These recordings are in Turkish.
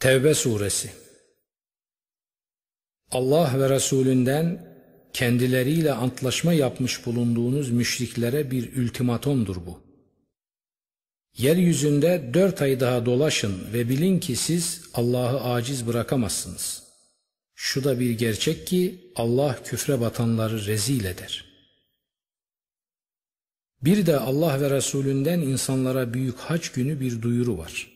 Tevbe suresi Allah ve Resulünden kendileriyle antlaşma yapmış bulunduğunuz müşriklere bir ultimatomdur bu. Yeryüzünde dört ay daha dolaşın ve bilin ki siz Allah'ı aciz bırakamazsınız. Şu da bir gerçek ki Allah küfre batanları rezil eder. Bir de Allah ve Resulünden insanlara büyük haç günü bir duyuru var.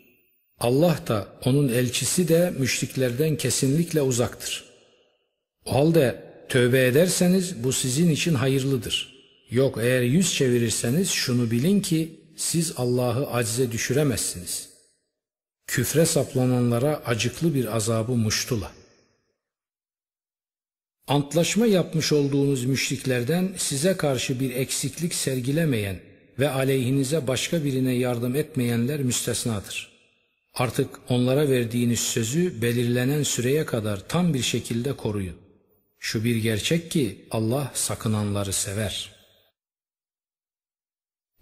Allah da onun elçisi de müşriklerden kesinlikle uzaktır. O halde tövbe ederseniz bu sizin için hayırlıdır. Yok eğer yüz çevirirseniz şunu bilin ki siz Allah'ı acize düşüremezsiniz. Küfre saplananlara acıklı bir azabı muştula. Antlaşma yapmış olduğunuz müşriklerden size karşı bir eksiklik sergilemeyen ve aleyhinize başka birine yardım etmeyenler müstesnadır. Artık onlara verdiğiniz sözü belirlenen süreye kadar tam bir şekilde koruyun. Şu bir gerçek ki Allah sakınanları sever.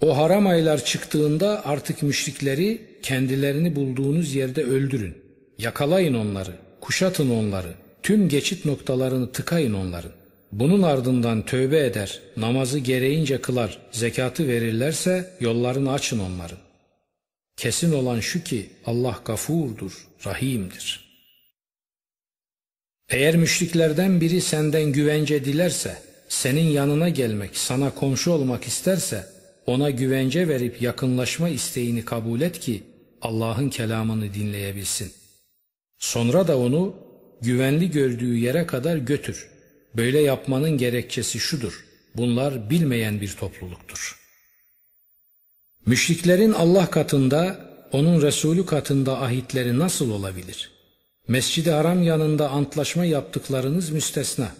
O haram aylar çıktığında artık müşrikleri kendilerini bulduğunuz yerde öldürün. Yakalayın onları, kuşatın onları, tüm geçit noktalarını tıkayın onların. Bunun ardından tövbe eder, namazı gereğince kılar, zekatı verirlerse yollarını açın onların. Kesin olan şu ki Allah gafurdur, rahimdir. Eğer müşriklerden biri senden güvence dilerse, senin yanına gelmek, sana komşu olmak isterse, ona güvence verip yakınlaşma isteğini kabul et ki Allah'ın kelamını dinleyebilsin. Sonra da onu güvenli gördüğü yere kadar götür. Böyle yapmanın gerekçesi şudur. Bunlar bilmeyen bir topluluktur. Müşriklerin Allah katında, onun Resulü katında ahitleri nasıl olabilir? Mescid-i Haram yanında antlaşma yaptıklarınız müstesna.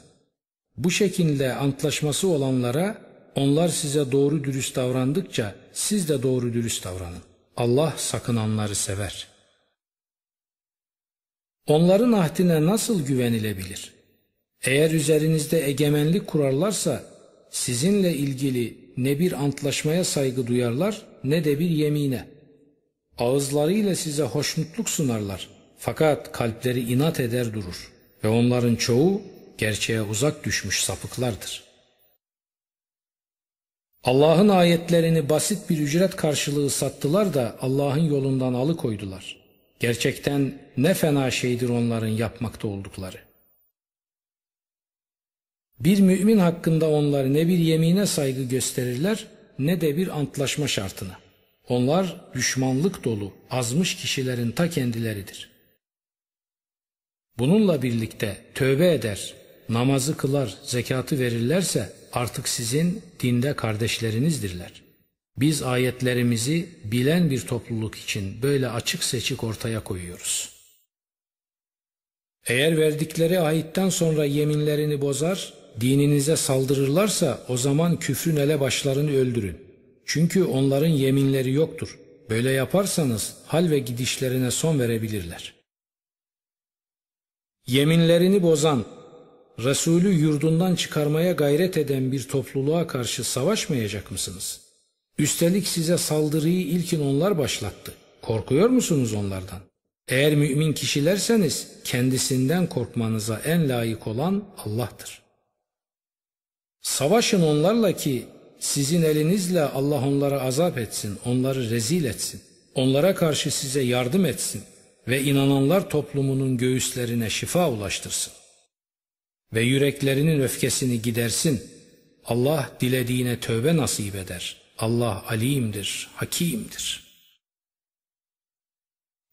Bu şekilde antlaşması olanlara onlar size doğru dürüst davrandıkça siz de doğru dürüst davranın. Allah sakınanları sever. Onların ahdine nasıl güvenilebilir? Eğer üzerinizde egemenlik kurarlarsa sizinle ilgili ne bir antlaşmaya saygı duyarlar ne de bir yemine. Ağızlarıyla size hoşnutluk sunarlar fakat kalpleri inat eder durur ve onların çoğu gerçeğe uzak düşmüş sapıklardır. Allah'ın ayetlerini basit bir ücret karşılığı sattılar da Allah'ın yolundan alıkoydular. Gerçekten ne fena şeydir onların yapmakta oldukları. Bir mümin hakkında onlar ne bir yemine saygı gösterirler ne de bir antlaşma şartına. Onlar düşmanlık dolu, azmış kişilerin ta kendileridir. Bununla birlikte tövbe eder, namazı kılar, zekatı verirlerse artık sizin dinde kardeşlerinizdirler. Biz ayetlerimizi bilen bir topluluk için böyle açık seçik ortaya koyuyoruz. Eğer verdikleri ayitten sonra yeminlerini bozar, dininize saldırırlarsa o zaman küfrün elebaşlarını öldürün. Çünkü onların yeminleri yoktur. Böyle yaparsanız hal ve gidişlerine son verebilirler. Yeminlerini bozan, Resulü yurdundan çıkarmaya gayret eden bir topluluğa karşı savaşmayacak mısınız? Üstelik size saldırıyı ilkin onlar başlattı. Korkuyor musunuz onlardan? Eğer mümin kişilerseniz kendisinden korkmanıza en layık olan Allah'tır. Savaşın onlarla ki sizin elinizle Allah onlara azap etsin, onları rezil etsin. Onlara karşı size yardım etsin ve inananlar toplumunun göğüslerine şifa ulaştırsın. Ve yüreklerinin öfkesini gidersin. Allah dilediğine tövbe nasip eder. Allah alimdir, hakimdir.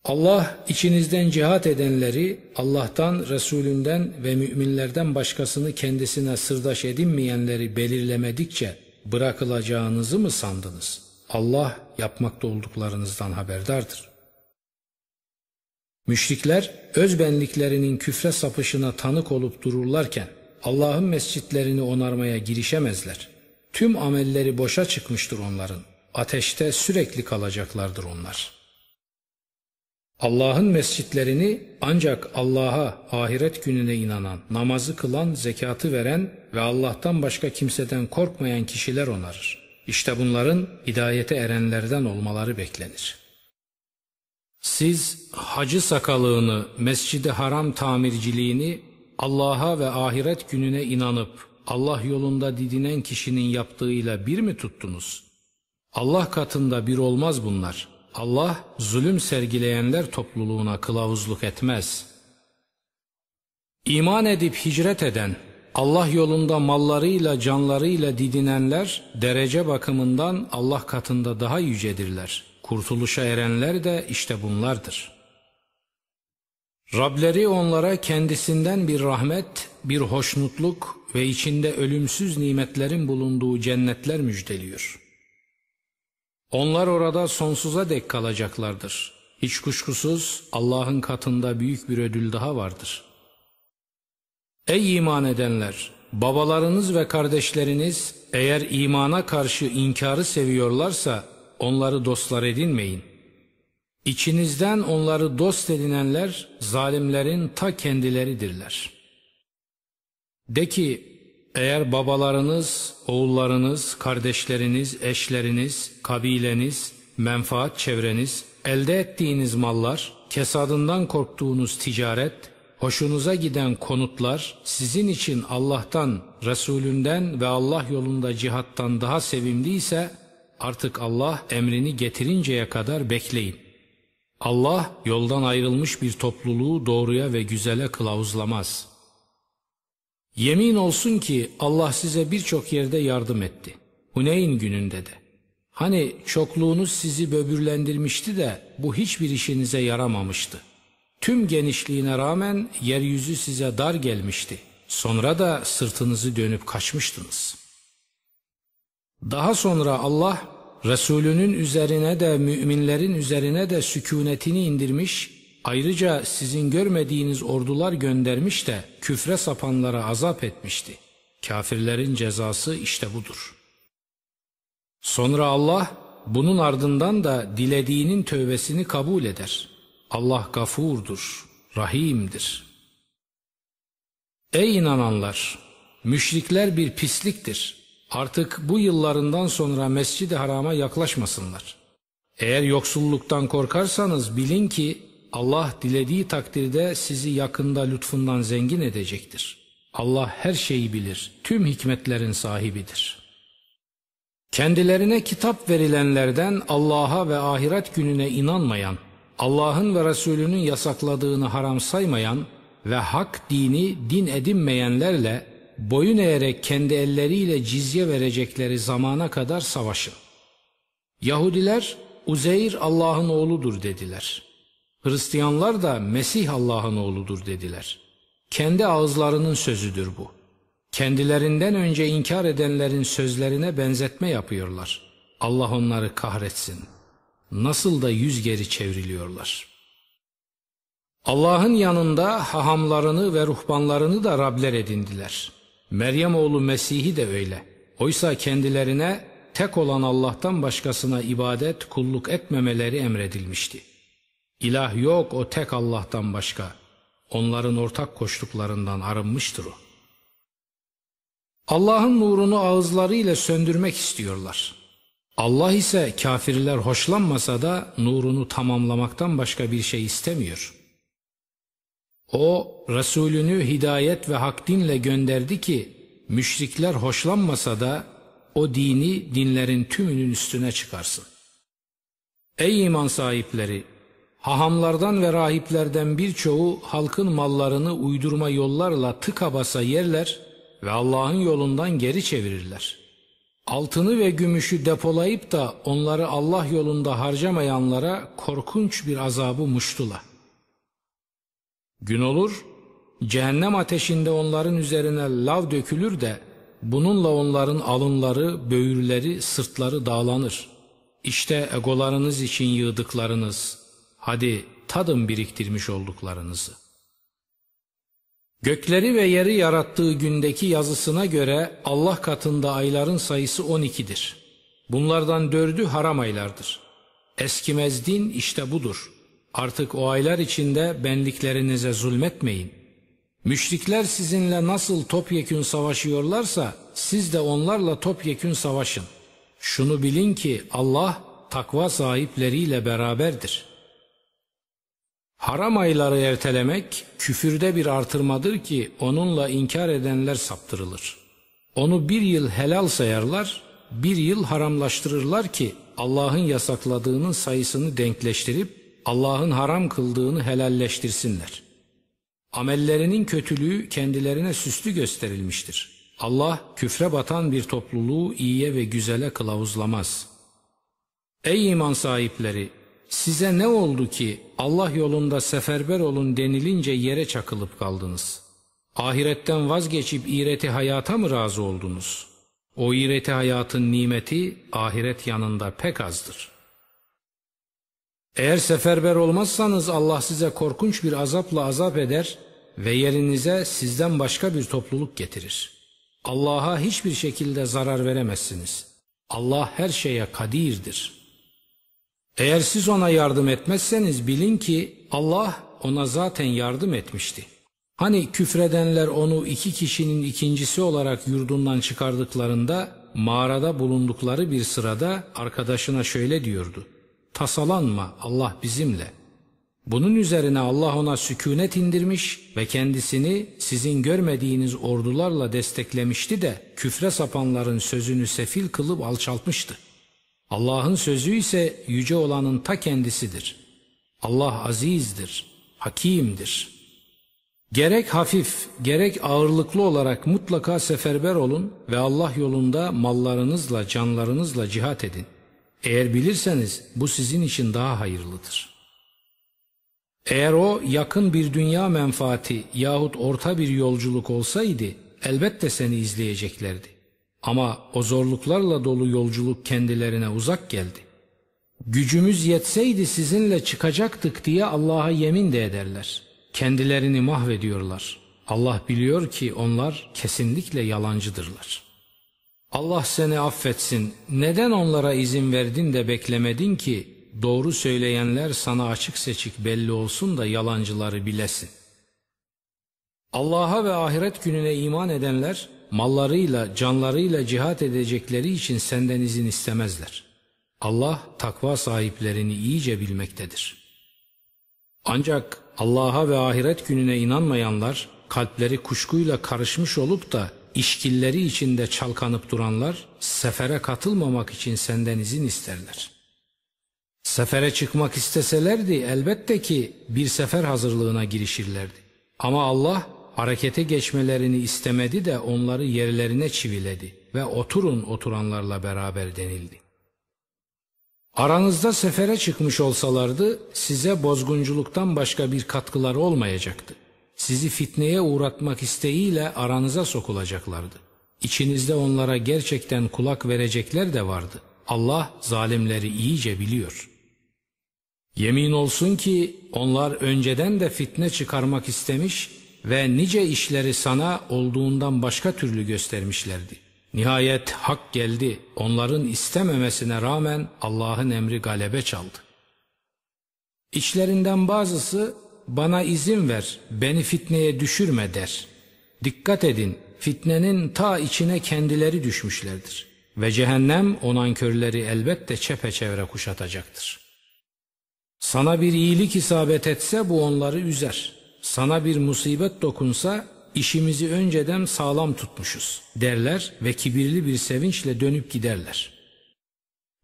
Allah içinizden cihat edenleri Allah'tan, Resulünden ve müminlerden başkasını kendisine sırdaş edinmeyenleri belirlemedikçe bırakılacağınızı mı sandınız? Allah yapmakta olduklarınızdan haberdardır. Müşrikler özbenliklerinin küfre sapışına tanık olup dururlarken Allah'ın mescitlerini onarmaya girişemezler. Tüm amelleri boşa çıkmıştır onların. Ateşte sürekli kalacaklardır onlar. Allah'ın mescitlerini ancak Allah'a, ahiret gününe inanan, namazı kılan, zekatı veren ve Allah'tan başka kimseden korkmayan kişiler onarır. İşte bunların hidayete erenlerden olmaları beklenir.'' Siz hacı sakalığını, mescidi haram tamirciliğini Allah'a ve ahiret gününe inanıp Allah yolunda didinen kişinin yaptığıyla bir mi tuttunuz? Allah katında bir olmaz bunlar. Allah zulüm sergileyenler topluluğuna kılavuzluk etmez. İman edip hicret eden, Allah yolunda mallarıyla canlarıyla didinenler derece bakımından Allah katında daha yücedirler. Kurtuluşa erenler de işte bunlardır. Rableri onlara kendisinden bir rahmet, bir hoşnutluk ve içinde ölümsüz nimetlerin bulunduğu cennetler müjdeliyor. Onlar orada sonsuza dek kalacaklardır. Hiç kuşkusuz Allah'ın katında büyük bir ödül daha vardır. Ey iman edenler! Babalarınız ve kardeşleriniz eğer imana karşı inkarı seviyorlarsa onları dostlar edinmeyin. İçinizden onları dost edinenler zalimlerin ta kendileridirler. De ki eğer babalarınız, oğullarınız, kardeşleriniz, eşleriniz, kabileniz, menfaat çevreniz, elde ettiğiniz mallar, kesadından korktuğunuz ticaret, hoşunuza giden konutlar sizin için Allah'tan, Resulünden ve Allah yolunda cihattan daha sevimliyse artık Allah emrini getirinceye kadar bekleyin. Allah yoldan ayrılmış bir topluluğu doğruya ve güzele kılavuzlamaz. Yemin olsun ki Allah size birçok yerde yardım etti. Huneyn gününde de. Hani çokluğunuz sizi böbürlendirmişti de bu hiçbir işinize yaramamıştı. Tüm genişliğine rağmen yeryüzü size dar gelmişti. Sonra da sırtınızı dönüp kaçmıştınız. Daha sonra Allah Resulünün üzerine de müminlerin üzerine de sükunetini indirmiş, ayrıca sizin görmediğiniz ordular göndermiş de küfre sapanlara azap etmişti. Kafirlerin cezası işte budur. Sonra Allah bunun ardından da dilediğinin tövbesini kabul eder. Allah gafurdur, rahimdir. Ey inananlar! Müşrikler bir pisliktir. Artık bu yıllarından sonra Mescid-i Haram'a yaklaşmasınlar. Eğer yoksulluktan korkarsanız bilin ki Allah dilediği takdirde sizi yakında lütfundan zengin edecektir. Allah her şeyi bilir, tüm hikmetlerin sahibidir. Kendilerine kitap verilenlerden Allah'a ve ahiret gününe inanmayan, Allah'ın ve Resulünün yasakladığını haram saymayan ve hak dini din edinmeyenlerle boyun eğerek kendi elleriyle cizye verecekleri zamana kadar savaşın. Yahudiler Uzeyr Allah'ın oğludur dediler. Hristiyanlar da Mesih Allah'ın oğludur dediler. Kendi ağızlarının sözüdür bu. Kendilerinden önce inkar edenlerin sözlerine benzetme yapıyorlar. Allah onları kahretsin. Nasıl da yüz geri çevriliyorlar. Allah'ın yanında hahamlarını ve ruhbanlarını da Rabler edindiler. Meryem oğlu Mesih'i de öyle. Oysa kendilerine tek olan Allah'tan başkasına ibadet, kulluk etmemeleri emredilmişti. İlah yok o tek Allah'tan başka. Onların ortak koştuklarından arınmıştır o. Allah'ın nurunu ağızlarıyla söndürmek istiyorlar. Allah ise kafirler hoşlanmasa da nurunu tamamlamaktan başka bir şey istemiyor. O Resulünü hidayet ve hak dinle gönderdi ki müşrikler hoşlanmasa da o dini dinlerin tümünün üstüne çıkarsın. Ey iman sahipleri! Hahamlardan ve rahiplerden birçoğu halkın mallarını uydurma yollarla tıka basa yerler ve Allah'ın yolundan geri çevirirler. Altını ve gümüşü depolayıp da onları Allah yolunda harcamayanlara korkunç bir azabı muştula. Gün olur, cehennem ateşinde onların üzerine lav dökülür de bununla onların alınları, böğürleri, sırtları dağlanır. İşte egolarınız için yığdıklarınız, hadi tadın biriktirmiş olduklarınızı. Gökleri ve yeri yarattığı gündeki yazısına göre Allah katında ayların sayısı 12'dir. Bunlardan dördü haram aylardır. Eskimez din işte budur. Artık o aylar içinde benliklerinize zulmetmeyin. Müşrikler sizinle nasıl topyekün savaşıyorlarsa siz de onlarla topyekün savaşın. Şunu bilin ki Allah takva sahipleriyle beraberdir.'' Haram ayları ertelemek küfürde bir artırmadır ki onunla inkar edenler saptırılır. Onu bir yıl helal sayarlar, bir yıl haramlaştırırlar ki Allah'ın yasakladığının sayısını denkleştirip Allah'ın haram kıldığını helalleştirsinler. Amellerinin kötülüğü kendilerine süslü gösterilmiştir. Allah küfre batan bir topluluğu iyiye ve güzele kılavuzlamaz. Ey iman sahipleri! Size ne oldu ki Allah yolunda seferber olun denilince yere çakılıp kaldınız? Ahiretten vazgeçip iğreti hayata mı razı oldunuz? O iğreti hayatın nimeti ahiret yanında pek azdır. Eğer seferber olmazsanız Allah size korkunç bir azapla azap eder ve yerinize sizden başka bir topluluk getirir. Allah'a hiçbir şekilde zarar veremezsiniz. Allah her şeye kadirdir. Eğer siz ona yardım etmezseniz bilin ki Allah ona zaten yardım etmişti. Hani küfredenler onu iki kişinin ikincisi olarak yurdundan çıkardıklarında mağarada bulundukları bir sırada arkadaşına şöyle diyordu. Tasalanma Allah bizimle. Bunun üzerine Allah ona sükunet indirmiş ve kendisini sizin görmediğiniz ordularla desteklemişti de küfre sapanların sözünü sefil kılıp alçaltmıştı. Allah'ın sözü ise yüce olanın ta kendisidir. Allah azizdir, hakimdir. Gerek hafif, gerek ağırlıklı olarak mutlaka seferber olun ve Allah yolunda mallarınızla, canlarınızla cihat edin. Eğer bilirseniz bu sizin için daha hayırlıdır. Eğer o yakın bir dünya menfaati yahut orta bir yolculuk olsaydı elbette seni izleyeceklerdi. Ama o zorluklarla dolu yolculuk kendilerine uzak geldi. Gücümüz yetseydi sizinle çıkacaktık diye Allah'a yemin de ederler. Kendilerini mahvediyorlar. Allah biliyor ki onlar kesinlikle yalancıdırlar. Allah seni affetsin. Neden onlara izin verdin de beklemedin ki doğru söyleyenler sana açık seçik belli olsun da yalancıları bilesin. Allah'a ve ahiret gününe iman edenler mallarıyla, canlarıyla cihat edecekleri için senden izin istemezler. Allah takva sahiplerini iyice bilmektedir. Ancak Allah'a ve ahiret gününe inanmayanlar, kalpleri kuşkuyla karışmış olup da işkilleri içinde çalkanıp duranlar, sefere katılmamak için senden izin isterler. Sefere çıkmak isteselerdi elbette ki bir sefer hazırlığına girişirlerdi. Ama Allah harekete geçmelerini istemedi de onları yerlerine çiviledi ve oturun oturanlarla beraber denildi. Aranızda sefere çıkmış olsalardı size bozgunculuktan başka bir katkıları olmayacaktı. Sizi fitneye uğratmak isteğiyle aranıza sokulacaklardı. İçinizde onlara gerçekten kulak verecekler de vardı. Allah zalimleri iyice biliyor. Yemin olsun ki onlar önceden de fitne çıkarmak istemiş ve nice işleri sana olduğundan başka türlü göstermişlerdi. Nihayet hak geldi. Onların istememesine rağmen Allah'ın emri galebe çaldı. İçlerinden bazısı bana izin ver, beni fitneye düşürme der. Dikkat edin, fitnenin ta içine kendileri düşmüşlerdir. Ve cehennem o nankörleri elbette çepeçevre kuşatacaktır. Sana bir iyilik isabet etse bu onları üzer. Sana bir musibet dokunsa işimizi önceden sağlam tutmuşuz derler ve kibirli bir sevinçle dönüp giderler.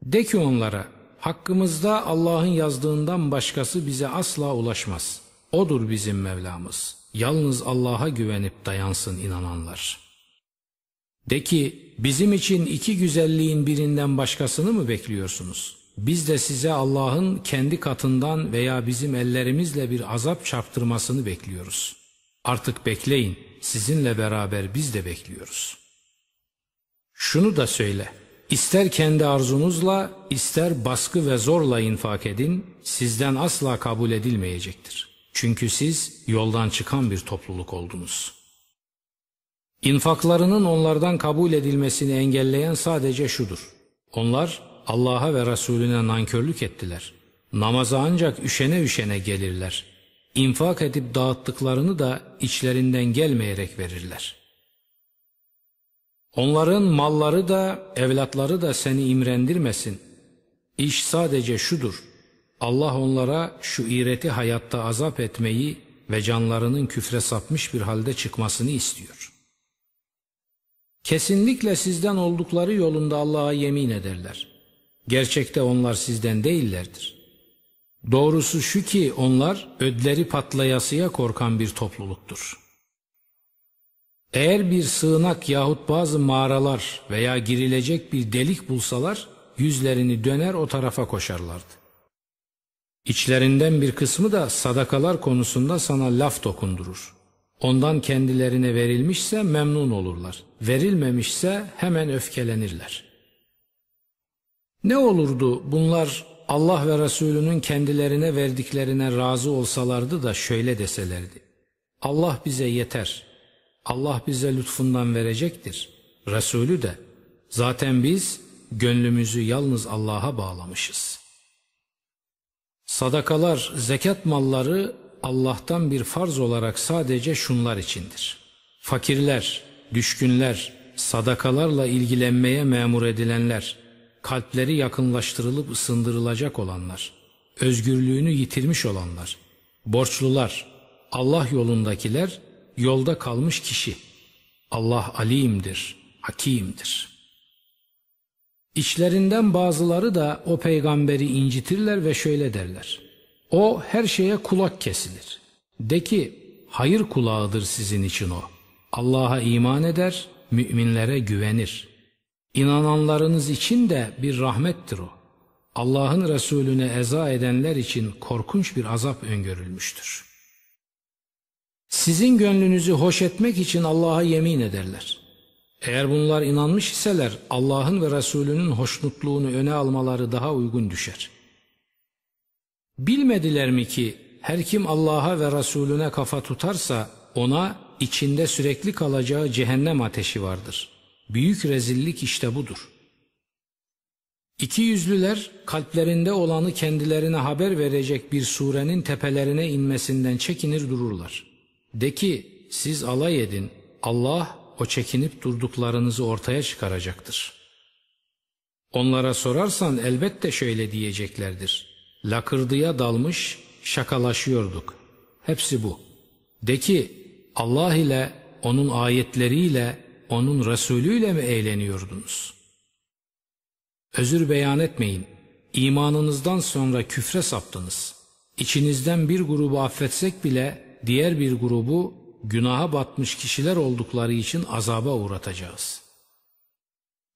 De ki onlara hakkımızda Allah'ın yazdığından başkası bize asla ulaşmaz. Odur bizim Mevlamız. Yalnız Allah'a güvenip dayansın inananlar. De ki bizim için iki güzelliğin birinden başkasını mı bekliyorsunuz? Biz de size Allah'ın kendi katından veya bizim ellerimizle bir azap çarptırmasını bekliyoruz. Artık bekleyin, sizinle beraber biz de bekliyoruz. Şunu da söyle, ister kendi arzunuzla, ister baskı ve zorla infak edin, sizden asla kabul edilmeyecektir. Çünkü siz yoldan çıkan bir topluluk oldunuz. İnfaklarının onlardan kabul edilmesini engelleyen sadece şudur. Onlar Allah'a ve Resulüne nankörlük ettiler. Namaza ancak üşene üşene gelirler. İnfak edip dağıttıklarını da içlerinden gelmeyerek verirler. Onların malları da evlatları da seni imrendirmesin. İş sadece şudur. Allah onlara şu iğreti hayatta azap etmeyi ve canlarının küfre sapmış bir halde çıkmasını istiyor. Kesinlikle sizden oldukları yolunda Allah'a yemin ederler. Gerçekte onlar sizden değillerdir. Doğrusu şu ki onlar ödleri patlayasıya korkan bir topluluktur. Eğer bir sığınak yahut bazı mağaralar veya girilecek bir delik bulsalar yüzlerini döner o tarafa koşarlardı. İçlerinden bir kısmı da sadakalar konusunda sana laf dokundurur. Ondan kendilerine verilmişse memnun olurlar. Verilmemişse hemen öfkelenirler. Ne olurdu bunlar Allah ve Resulünün kendilerine verdiklerine razı olsalardı da şöyle deselerdi. Allah bize yeter. Allah bize lütfundan verecektir. Resulü de. Zaten biz gönlümüzü yalnız Allah'a bağlamışız. Sadakalar, zekat malları Allah'tan bir farz olarak sadece şunlar içindir. Fakirler, düşkünler, sadakalarla ilgilenmeye memur edilenler, kalpleri yakınlaştırılıp ısındırılacak olanlar, özgürlüğünü yitirmiş olanlar, borçlular, Allah yolundakiler, yolda kalmış kişi. Allah alimdir, hakimdir. İçlerinden bazıları da o peygamberi incitirler ve şöyle derler. O her şeye kulak kesilir. De ki hayır kulağıdır sizin için o. Allah'a iman eder, müminlere güvenir. İnananlarınız için de bir rahmettir o. Allah'ın Resulüne eza edenler için korkunç bir azap öngörülmüştür. Sizin gönlünüzü hoş etmek için Allah'a yemin ederler. Eğer bunlar inanmış iseler Allah'ın ve Resulünün hoşnutluğunu öne almaları daha uygun düşer. Bilmediler mi ki her kim Allah'a ve Resulüne kafa tutarsa ona içinde sürekli kalacağı cehennem ateşi vardır. Büyük rezillik işte budur. İki yüzlüler kalplerinde olanı kendilerine haber verecek bir surenin tepelerine inmesinden çekinir dururlar. De ki siz alay edin Allah o çekinip durduklarınızı ortaya çıkaracaktır. Onlara sorarsan elbette şöyle diyeceklerdir. Lakırdıya dalmış şakalaşıyorduk. Hepsi bu. De ki Allah ile, onun ayetleriyle, onun Resulüyle mi eğleniyordunuz? Özür beyan etmeyin. İmanınızdan sonra küfre saptınız. İçinizden bir grubu affetsek bile diğer bir grubu günaha batmış kişiler oldukları için azaba uğratacağız.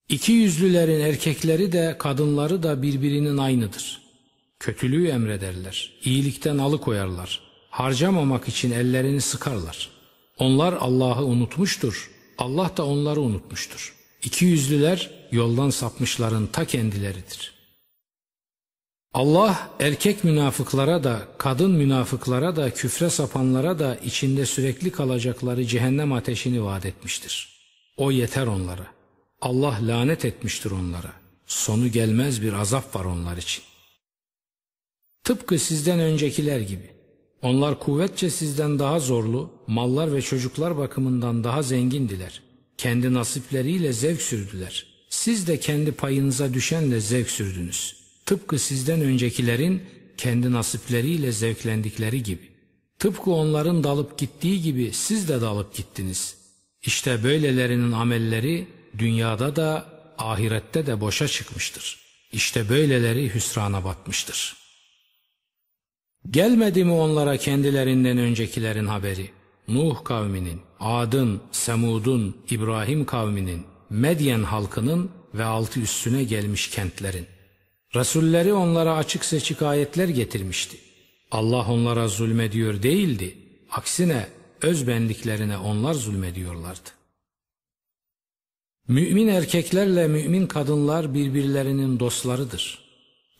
İki yüzlülerin erkekleri de kadınları da birbirinin aynıdır. Kötülüğü emrederler, iyilikten alıkoyarlar, harcamamak için ellerini sıkarlar. Onlar Allah'ı unutmuştur, Allah da onları unutmuştur. İki yüzlüler yoldan sapmışların ta kendileridir.'' Allah erkek münafıklara da, kadın münafıklara da, küfre sapanlara da içinde sürekli kalacakları cehennem ateşini vaat etmiştir. O yeter onlara. Allah lanet etmiştir onlara. Sonu gelmez bir azap var onlar için. Tıpkı sizden öncekiler gibi. Onlar kuvvetçe sizden daha zorlu, mallar ve çocuklar bakımından daha zengindiler. Kendi nasipleriyle zevk sürdüler. Siz de kendi payınıza düşenle zevk sürdünüz.'' Tıpkı sizden öncekilerin kendi nasipleriyle zevklendikleri gibi. Tıpkı onların dalıp gittiği gibi siz de dalıp gittiniz. İşte böylelerinin amelleri dünyada da ahirette de boşa çıkmıştır. İşte böyleleri hüsrana batmıştır. Gelmedi mi onlara kendilerinden öncekilerin haberi? Nuh kavminin, Ad'ın, Semud'un, İbrahim kavminin, Medyen halkının ve altı üstüne gelmiş kentlerin. Resulleri onlara açık seçik ayetler getirmişti. Allah onlara zulmediyor değildi. Aksine öz benliklerine onlar zulmediyorlardı. Mümin erkeklerle mümin kadınlar birbirlerinin dostlarıdır.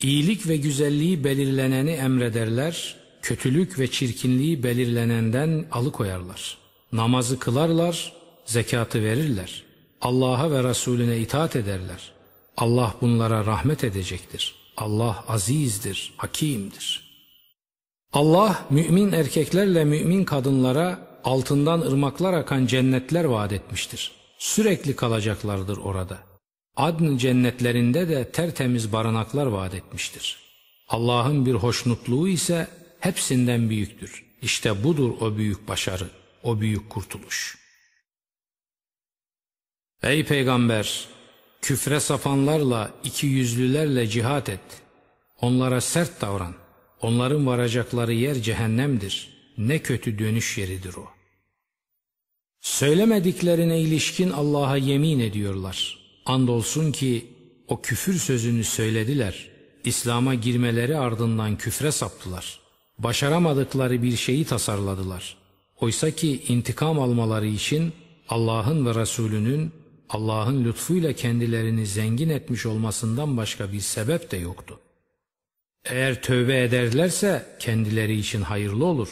İyilik ve güzelliği belirleneni emrederler, kötülük ve çirkinliği belirlenenden alıkoyarlar. Namazı kılarlar, zekatı verirler. Allah'a ve Resulüne itaat ederler. Allah bunlara rahmet edecektir. Allah azizdir, hakimdir. Allah mümin erkeklerle mümin kadınlara altından ırmaklar akan cennetler vaat etmiştir. Sürekli kalacaklardır orada. Adn cennetlerinde de tertemiz barınaklar vaat etmiştir. Allah'ın bir hoşnutluğu ise hepsinden büyüktür. İşte budur o büyük başarı, o büyük kurtuluş. Ey peygamber! Küfre sapanlarla, iki yüzlülerle cihat et. Onlara sert davran. Onların varacakları yer cehennemdir. Ne kötü dönüş yeridir o. Söylemediklerine ilişkin Allah'a yemin ediyorlar. Andolsun ki o küfür sözünü söylediler. İslam'a girmeleri ardından küfre saptılar. Başaramadıkları bir şeyi tasarladılar. Oysa ki intikam almaları için Allah'ın ve Resulünün Allah'ın lütfuyla kendilerini zengin etmiş olmasından başka bir sebep de yoktu. Eğer tövbe ederlerse kendileri için hayırlı olur.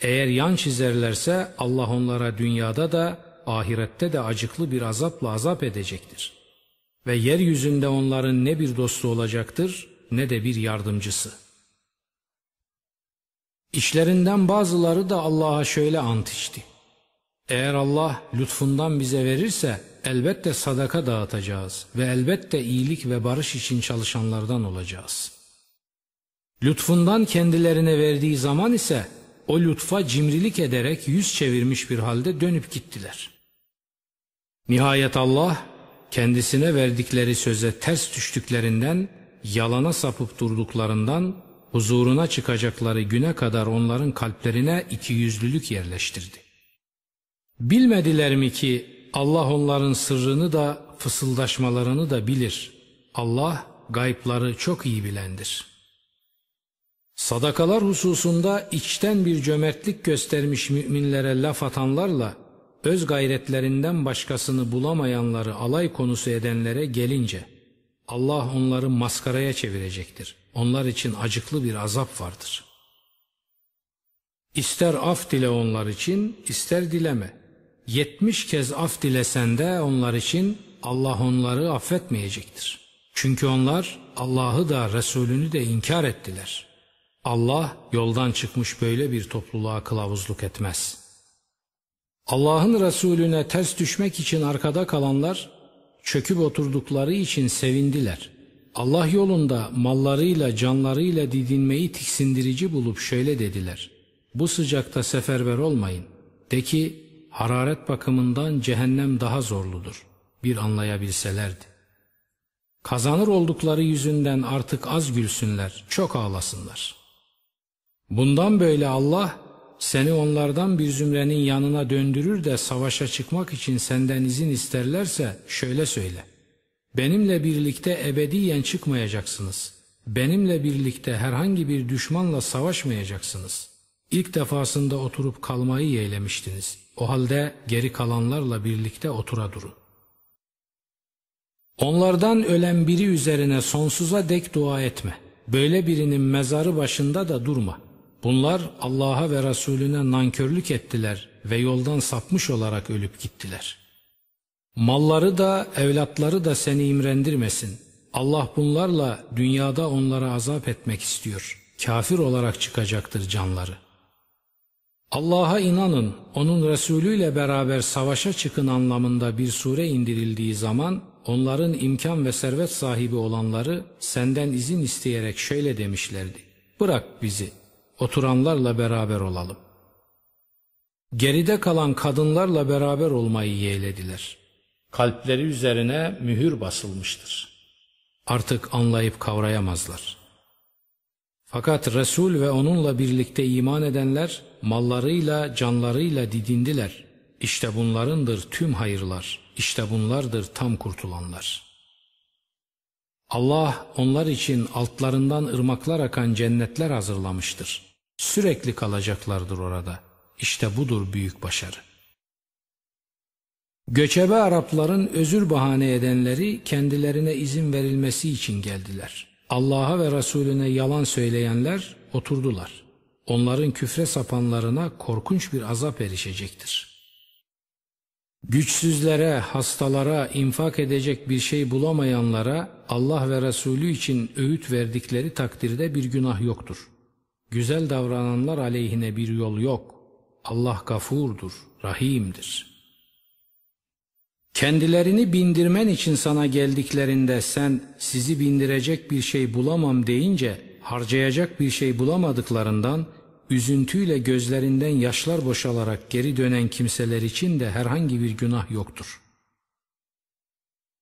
Eğer yan çizerlerse Allah onlara dünyada da ahirette de acıklı bir azapla azap edecektir. Ve yeryüzünde onların ne bir dostu olacaktır ne de bir yardımcısı. İşlerinden bazıları da Allah'a şöyle ant içti. Eğer Allah lütfundan bize verirse elbette sadaka dağıtacağız ve elbette iyilik ve barış için çalışanlardan olacağız. Lütfundan kendilerine verdiği zaman ise o lütfa cimrilik ederek yüz çevirmiş bir halde dönüp gittiler. Nihayet Allah kendisine verdikleri söze ters düştüklerinden, yalana sapıp durduklarından, huzuruna çıkacakları güne kadar onların kalplerine iki yüzlülük yerleştirdi. Bilmediler mi ki Allah onların sırrını da fısıldaşmalarını da bilir. Allah gaypları çok iyi bilendir. Sadakalar hususunda içten bir cömertlik göstermiş müminlere laf atanlarla öz gayretlerinden başkasını bulamayanları alay konusu edenlere gelince Allah onları maskaraya çevirecektir. Onlar için acıklı bir azap vardır. İster af dile onlar için, ister dileme. Yetmiş kez af dilesen de onlar için Allah onları affetmeyecektir. Çünkü onlar Allah'ı da Resulünü de inkar ettiler. Allah yoldan çıkmış böyle bir topluluğa kılavuzluk etmez. Allah'ın Resulüne ters düşmek için arkada kalanlar çöküp oturdukları için sevindiler. Allah yolunda mallarıyla canlarıyla didinmeyi tiksindirici bulup şöyle dediler. Bu sıcakta seferber olmayın. De ki hararet bakımından cehennem daha zorludur. Bir anlayabilselerdi. Kazanır oldukları yüzünden artık az gülsünler, çok ağlasınlar. Bundan böyle Allah seni onlardan bir zümrenin yanına döndürür de savaşa çıkmak için senden izin isterlerse şöyle söyle. Benimle birlikte ebediyen çıkmayacaksınız. Benimle birlikte herhangi bir düşmanla savaşmayacaksınız. İlk defasında oturup kalmayı yeğlemiştiniz. O halde geri kalanlarla birlikte otura durun. Onlardan ölen biri üzerine sonsuza dek dua etme. Böyle birinin mezarı başında da durma. Bunlar Allah'a ve Resulüne nankörlük ettiler ve yoldan sapmış olarak ölüp gittiler. Malları da evlatları da seni imrendirmesin. Allah bunlarla dünyada onlara azap etmek istiyor. Kafir olarak çıkacaktır canları. Allah'a inanın, onun Resulü ile beraber savaşa çıkın anlamında bir sure indirildiği zaman onların imkan ve servet sahibi olanları senden izin isteyerek şöyle demişlerdi. Bırak bizi, oturanlarla beraber olalım. Geride kalan kadınlarla beraber olmayı yeğlediler. Kalpleri üzerine mühür basılmıştır. Artık anlayıp kavrayamazlar. Fakat Resul ve onunla birlikte iman edenler mallarıyla canlarıyla didindiler. İşte bunlarındır tüm hayırlar, işte bunlardır tam kurtulanlar.'' Allah onlar için altlarından ırmaklar akan cennetler hazırlamıştır. Sürekli kalacaklardır orada. İşte budur büyük başarı. Göçebe Arapların özür bahane edenleri kendilerine izin verilmesi için geldiler. Allah'a ve Resulüne yalan söyleyenler oturdular. Onların küfre sapanlarına korkunç bir azap erişecektir. Güçsüzlere, hastalara, infak edecek bir şey bulamayanlara Allah ve Resulü için öğüt verdikleri takdirde bir günah yoktur. Güzel davrananlar aleyhine bir yol yok. Allah gafurdur, rahimdir. Kendilerini bindirmen için sana geldiklerinde sen sizi bindirecek bir şey bulamam deyince harcayacak bir şey bulamadıklarından üzüntüyle gözlerinden yaşlar boşalarak geri dönen kimseler için de herhangi bir günah yoktur.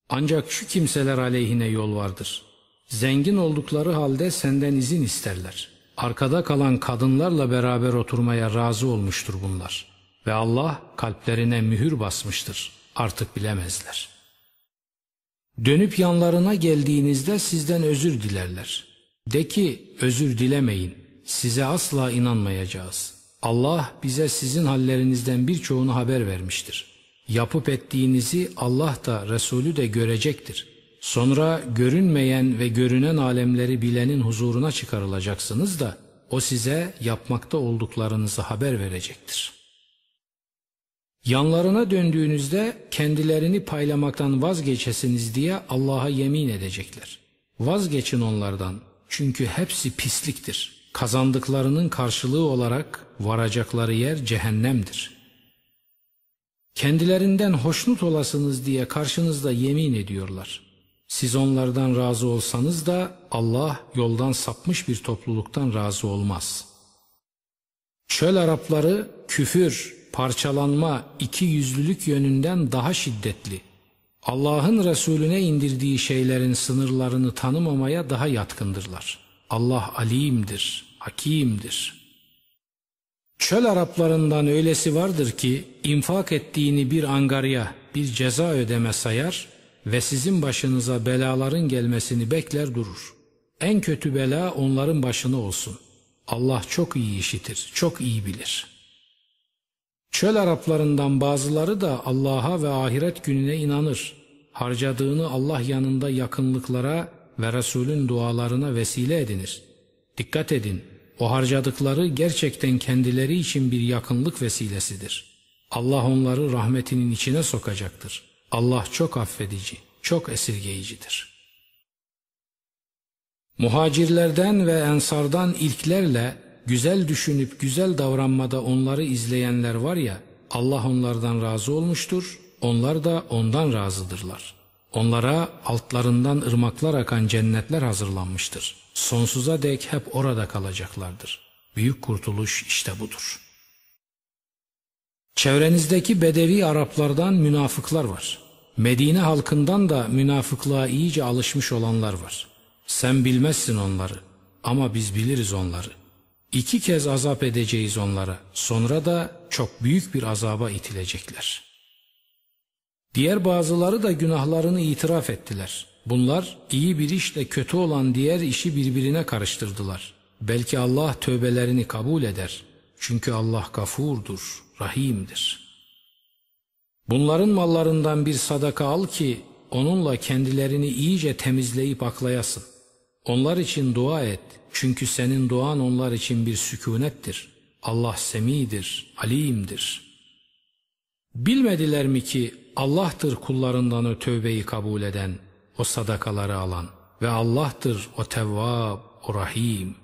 Ancak şu kimseler aleyhine yol vardır. Zengin oldukları halde senden izin isterler. Arkada kalan kadınlarla beraber oturmaya razı olmuştur bunlar. Ve Allah kalplerine mühür basmıştır. Artık bilemezler. Dönüp yanlarına geldiğinizde sizden özür dilerler. De ki özür dilemeyin. Size asla inanmayacağız. Allah bize sizin hallerinizden birçoğunu haber vermiştir. Yapıp ettiğinizi Allah da Resulü de görecektir. Sonra görünmeyen ve görünen alemleri bilenin huzuruna çıkarılacaksınız da o size yapmakta olduklarınızı haber verecektir. Yanlarına döndüğünüzde kendilerini paylamaktan vazgeçesiniz diye Allah'a yemin edecekler. Vazgeçin onlardan çünkü hepsi pisliktir. Kazandıklarının karşılığı olarak varacakları yer cehennemdir. Kendilerinden hoşnut olasınız diye karşınızda yemin ediyorlar. Siz onlardan razı olsanız da Allah yoldan sapmış bir topluluktan razı olmaz. Çöl Arapları küfür, parçalanma, iki yüzlülük yönünden daha şiddetli. Allah'ın Resulüne indirdiği şeylerin sınırlarını tanımamaya daha yatkındırlar. Allah alimdir, hakimdir. Çöl Araplarından öylesi vardır ki infak ettiğini bir angarya, bir ceza ödeme sayar ve sizin başınıza belaların gelmesini bekler durur. En kötü bela onların başına olsun. Allah çok iyi işitir, çok iyi bilir. Çöl Araplarından bazıları da Allah'a ve ahiret gününe inanır. Harcadığını Allah yanında yakınlıklara ve Resulün dualarına vesile edinir. Dikkat edin, o harcadıkları gerçekten kendileri için bir yakınlık vesilesidir. Allah onları rahmetinin içine sokacaktır. Allah çok affedici, çok esirgeyicidir. Muhacirlerden ve ensardan ilklerle güzel düşünüp güzel davranmada onları izleyenler var ya, Allah onlardan razı olmuştur, onlar da ondan razıdırlar. Onlara altlarından ırmaklar akan cennetler hazırlanmıştır. Sonsuza dek hep orada kalacaklardır. Büyük kurtuluş işte budur. Çevrenizdeki Bedevi Araplardan münafıklar var. Medine halkından da münafıklığa iyice alışmış olanlar var. Sen bilmezsin onları ama biz biliriz onları. İki kez azap edeceğiz onlara. Sonra da çok büyük bir azaba itilecekler. Diğer bazıları da günahlarını itiraf ettiler. Bunlar iyi bir işle kötü olan diğer işi birbirine karıştırdılar. Belki Allah tövbelerini kabul eder. Çünkü Allah gafurdur, rahimdir. Bunların mallarından bir sadaka al ki onunla kendilerini iyice temizleyip aklayasın. Onlar için dua et. Çünkü senin duan onlar için bir sükunettir. Allah semidir, alimdir. Bilmediler mi ki Allah'tır kullarından o tövbeyi kabul eden, o sadakaları alan ve Allah'tır o tevvab, o rahim.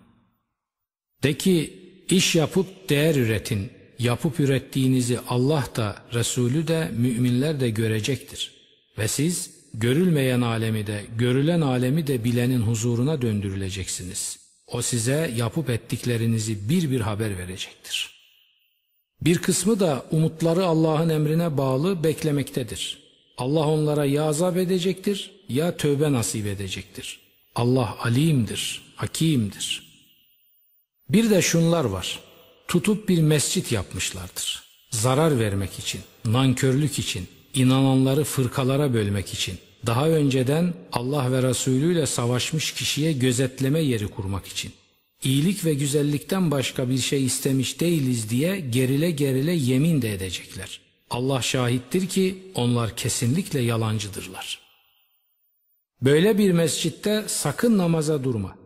De ki iş yapıp değer üretin, yapıp ürettiğinizi Allah da, Resulü de, müminler de görecektir. Ve siz görülmeyen alemi de, görülen alemi de bilenin huzuruna döndürüleceksiniz. O size yapıp ettiklerinizi bir bir haber verecektir. Bir kısmı da umutları Allah'ın emrine bağlı beklemektedir. Allah onlara ya azap edecektir ya tövbe nasip edecektir. Allah alimdir, hakimdir. Bir de şunlar var. Tutup bir mescit yapmışlardır. Zarar vermek için, nankörlük için, inananları fırkalara bölmek için, daha önceden Allah ve Resulü ile savaşmış kişiye gözetleme yeri kurmak için, iyilik ve güzellikten başka bir şey istemiş değiliz diye gerile gerile yemin de edecekler. Allah şahittir ki onlar kesinlikle yalancıdırlar. Böyle bir mescitte sakın namaza durma.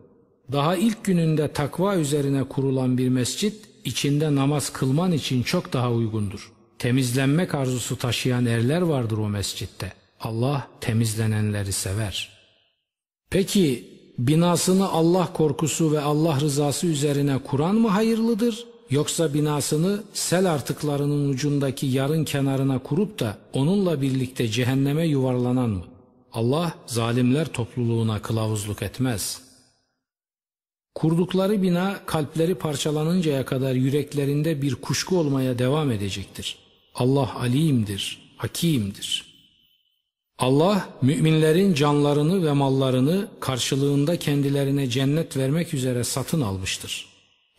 Daha ilk gününde takva üzerine kurulan bir mescit içinde namaz kılman için çok daha uygundur. Temizlenmek arzusu taşıyan erler vardır o mescitte. Allah temizlenenleri sever. Peki binasını Allah korkusu ve Allah rızası üzerine kuran mı hayırlıdır? Yoksa binasını sel artıklarının ucundaki yarın kenarına kurup da onunla birlikte cehenneme yuvarlanan mı? Allah zalimler topluluğuna kılavuzluk etmez. Kurdukları bina kalpleri parçalanıncaya kadar yüreklerinde bir kuşku olmaya devam edecektir. Allah alimdir, hakimdir. Allah müminlerin canlarını ve mallarını karşılığında kendilerine cennet vermek üzere satın almıştır.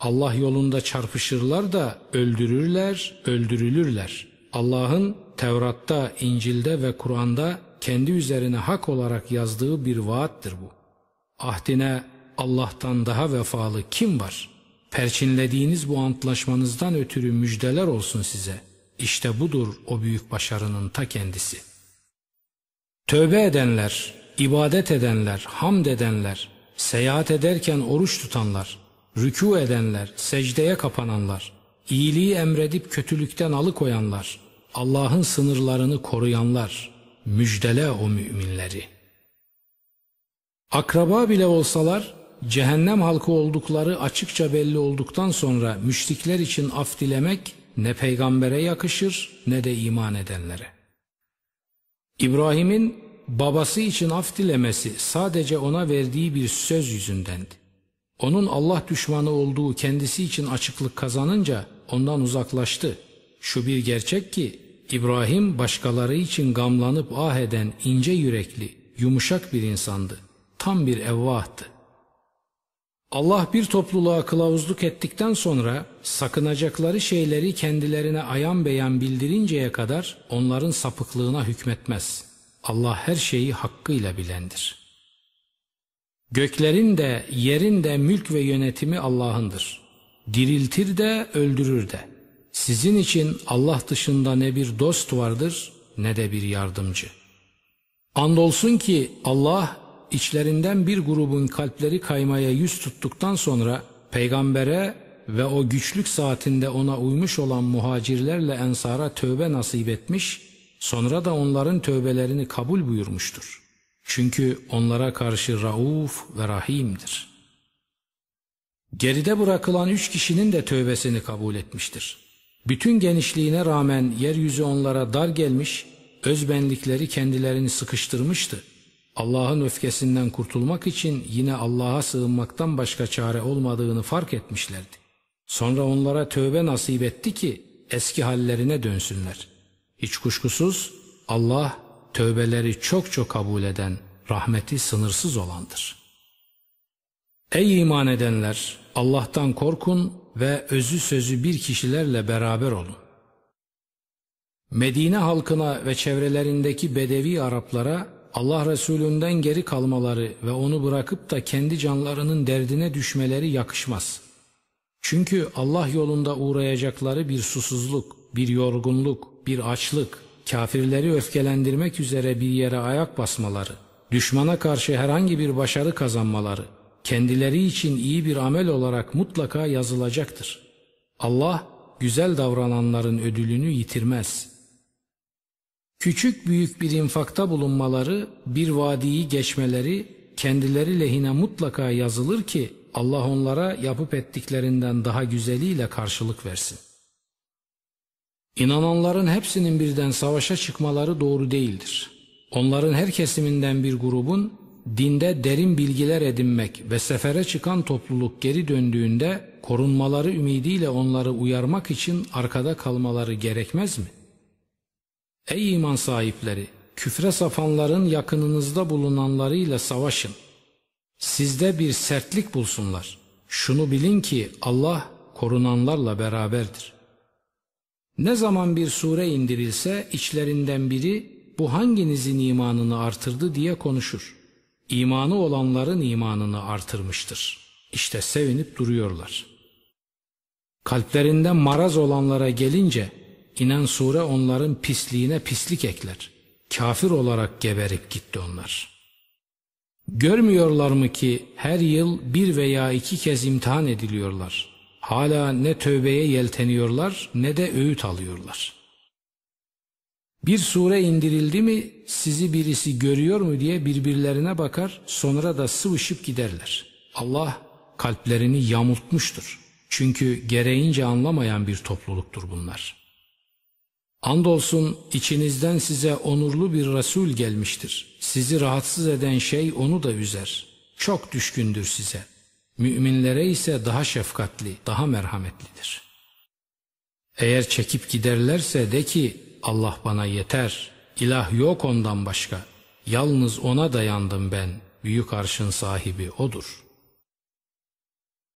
Allah yolunda çarpışırlar da öldürürler, öldürülürler. Allah'ın Tevrat'ta, İncil'de ve Kur'an'da kendi üzerine hak olarak yazdığı bir vaattir bu. Ahdine Allah'tan daha vefalı kim var? Perçinlediğiniz bu antlaşmanızdan ötürü müjdeler olsun size. İşte budur o büyük başarının ta kendisi. Tövbe edenler, ibadet edenler, hamd edenler, seyahat ederken oruç tutanlar, rükû edenler, secdeye kapananlar, iyiliği emredip kötülükten alıkoyanlar, Allah'ın sınırlarını koruyanlar, müjdele o müminleri. Akraba bile olsalar, cehennem halkı oldukları açıkça belli olduktan sonra müşrikler için af dilemek ne peygambere yakışır ne de iman edenlere. İbrahim'in babası için af dilemesi sadece ona verdiği bir söz yüzündendi. Onun Allah düşmanı olduğu kendisi için açıklık kazanınca ondan uzaklaştı. Şu bir gerçek ki İbrahim başkaları için gamlanıp ah eden ince yürekli, yumuşak bir insandı. Tam bir evvahtı. Allah bir topluluğa kılavuzluk ettikten sonra sakınacakları şeyleri kendilerine ayan beyan bildirinceye kadar onların sapıklığına hükmetmez. Allah her şeyi hakkıyla bilendir. Göklerin de yerin de mülk ve yönetimi Allah'ındır. Diriltir de öldürür de. Sizin için Allah dışında ne bir dost vardır ne de bir yardımcı. Andolsun ki Allah içlerinden bir grubun kalpleri kaymaya yüz tuttuktan sonra peygambere ve o güçlük saatinde ona uymuş olan muhacirlerle ensara tövbe nasip etmiş, sonra da onların tövbelerini kabul buyurmuştur. Çünkü onlara karşı rauf ve rahimdir. Geride bırakılan üç kişinin de tövbesini kabul etmiştir. Bütün genişliğine rağmen yeryüzü onlara dar gelmiş, özbenlikleri kendilerini sıkıştırmıştı. Allah'ın öfkesinden kurtulmak için yine Allah'a sığınmaktan başka çare olmadığını fark etmişlerdi. Sonra onlara tövbe nasip etti ki eski hallerine dönsünler. Hiç kuşkusuz Allah tövbeleri çok çok kabul eden, rahmeti sınırsız olandır. Ey iman edenler! Allah'tan korkun ve özü sözü bir kişilerle beraber olun. Medine halkına ve çevrelerindeki Bedevi Araplara Allah Resulünden geri kalmaları ve onu bırakıp da kendi canlarının derdine düşmeleri yakışmaz. Çünkü Allah yolunda uğrayacakları bir susuzluk, bir yorgunluk, bir açlık, kafirleri öfkelendirmek üzere bir yere ayak basmaları, düşmana karşı herhangi bir başarı kazanmaları, kendileri için iyi bir amel olarak mutlaka yazılacaktır. Allah güzel davrananların ödülünü yitirmez. Küçük büyük bir infakta bulunmaları, bir vadiyi geçmeleri kendileri lehine mutlaka yazılır ki Allah onlara yapıp ettiklerinden daha güzeliyle karşılık versin. İnananların hepsinin birden savaşa çıkmaları doğru değildir. Onların her kesiminden bir grubun dinde derin bilgiler edinmek ve sefere çıkan topluluk geri döndüğünde korunmaları ümidiyle onları uyarmak için arkada kalmaları gerekmez mi? Ey iman sahipleri! Küfre sapanların yakınınızda bulunanlarıyla savaşın. Sizde bir sertlik bulsunlar. Şunu bilin ki Allah korunanlarla beraberdir. Ne zaman bir sure indirilse içlerinden biri bu hanginizin imanını artırdı diye konuşur. İmanı olanların imanını artırmıştır. İşte sevinip duruyorlar. Kalplerinde maraz olanlara gelince inen sure onların pisliğine pislik ekler. Kafir olarak geberip gitti onlar. Görmüyorlar mı ki her yıl bir veya iki kez imtihan ediliyorlar. Hala ne tövbeye yelteniyorlar ne de öğüt alıyorlar. Bir sure indirildi mi sizi birisi görüyor mu diye birbirlerine bakar sonra da sıvışıp giderler. Allah kalplerini yamultmuştur. Çünkü gereğince anlamayan bir topluluktur bunlar. Andolsun içinizden size onurlu bir Resul gelmiştir. Sizi rahatsız eden şey onu da üzer. Çok düşkündür size. Müminlere ise daha şefkatli, daha merhametlidir. Eğer çekip giderlerse de ki Allah bana yeter, ilah yok ondan başka. Yalnız ona dayandım ben, büyük arşın sahibi odur.''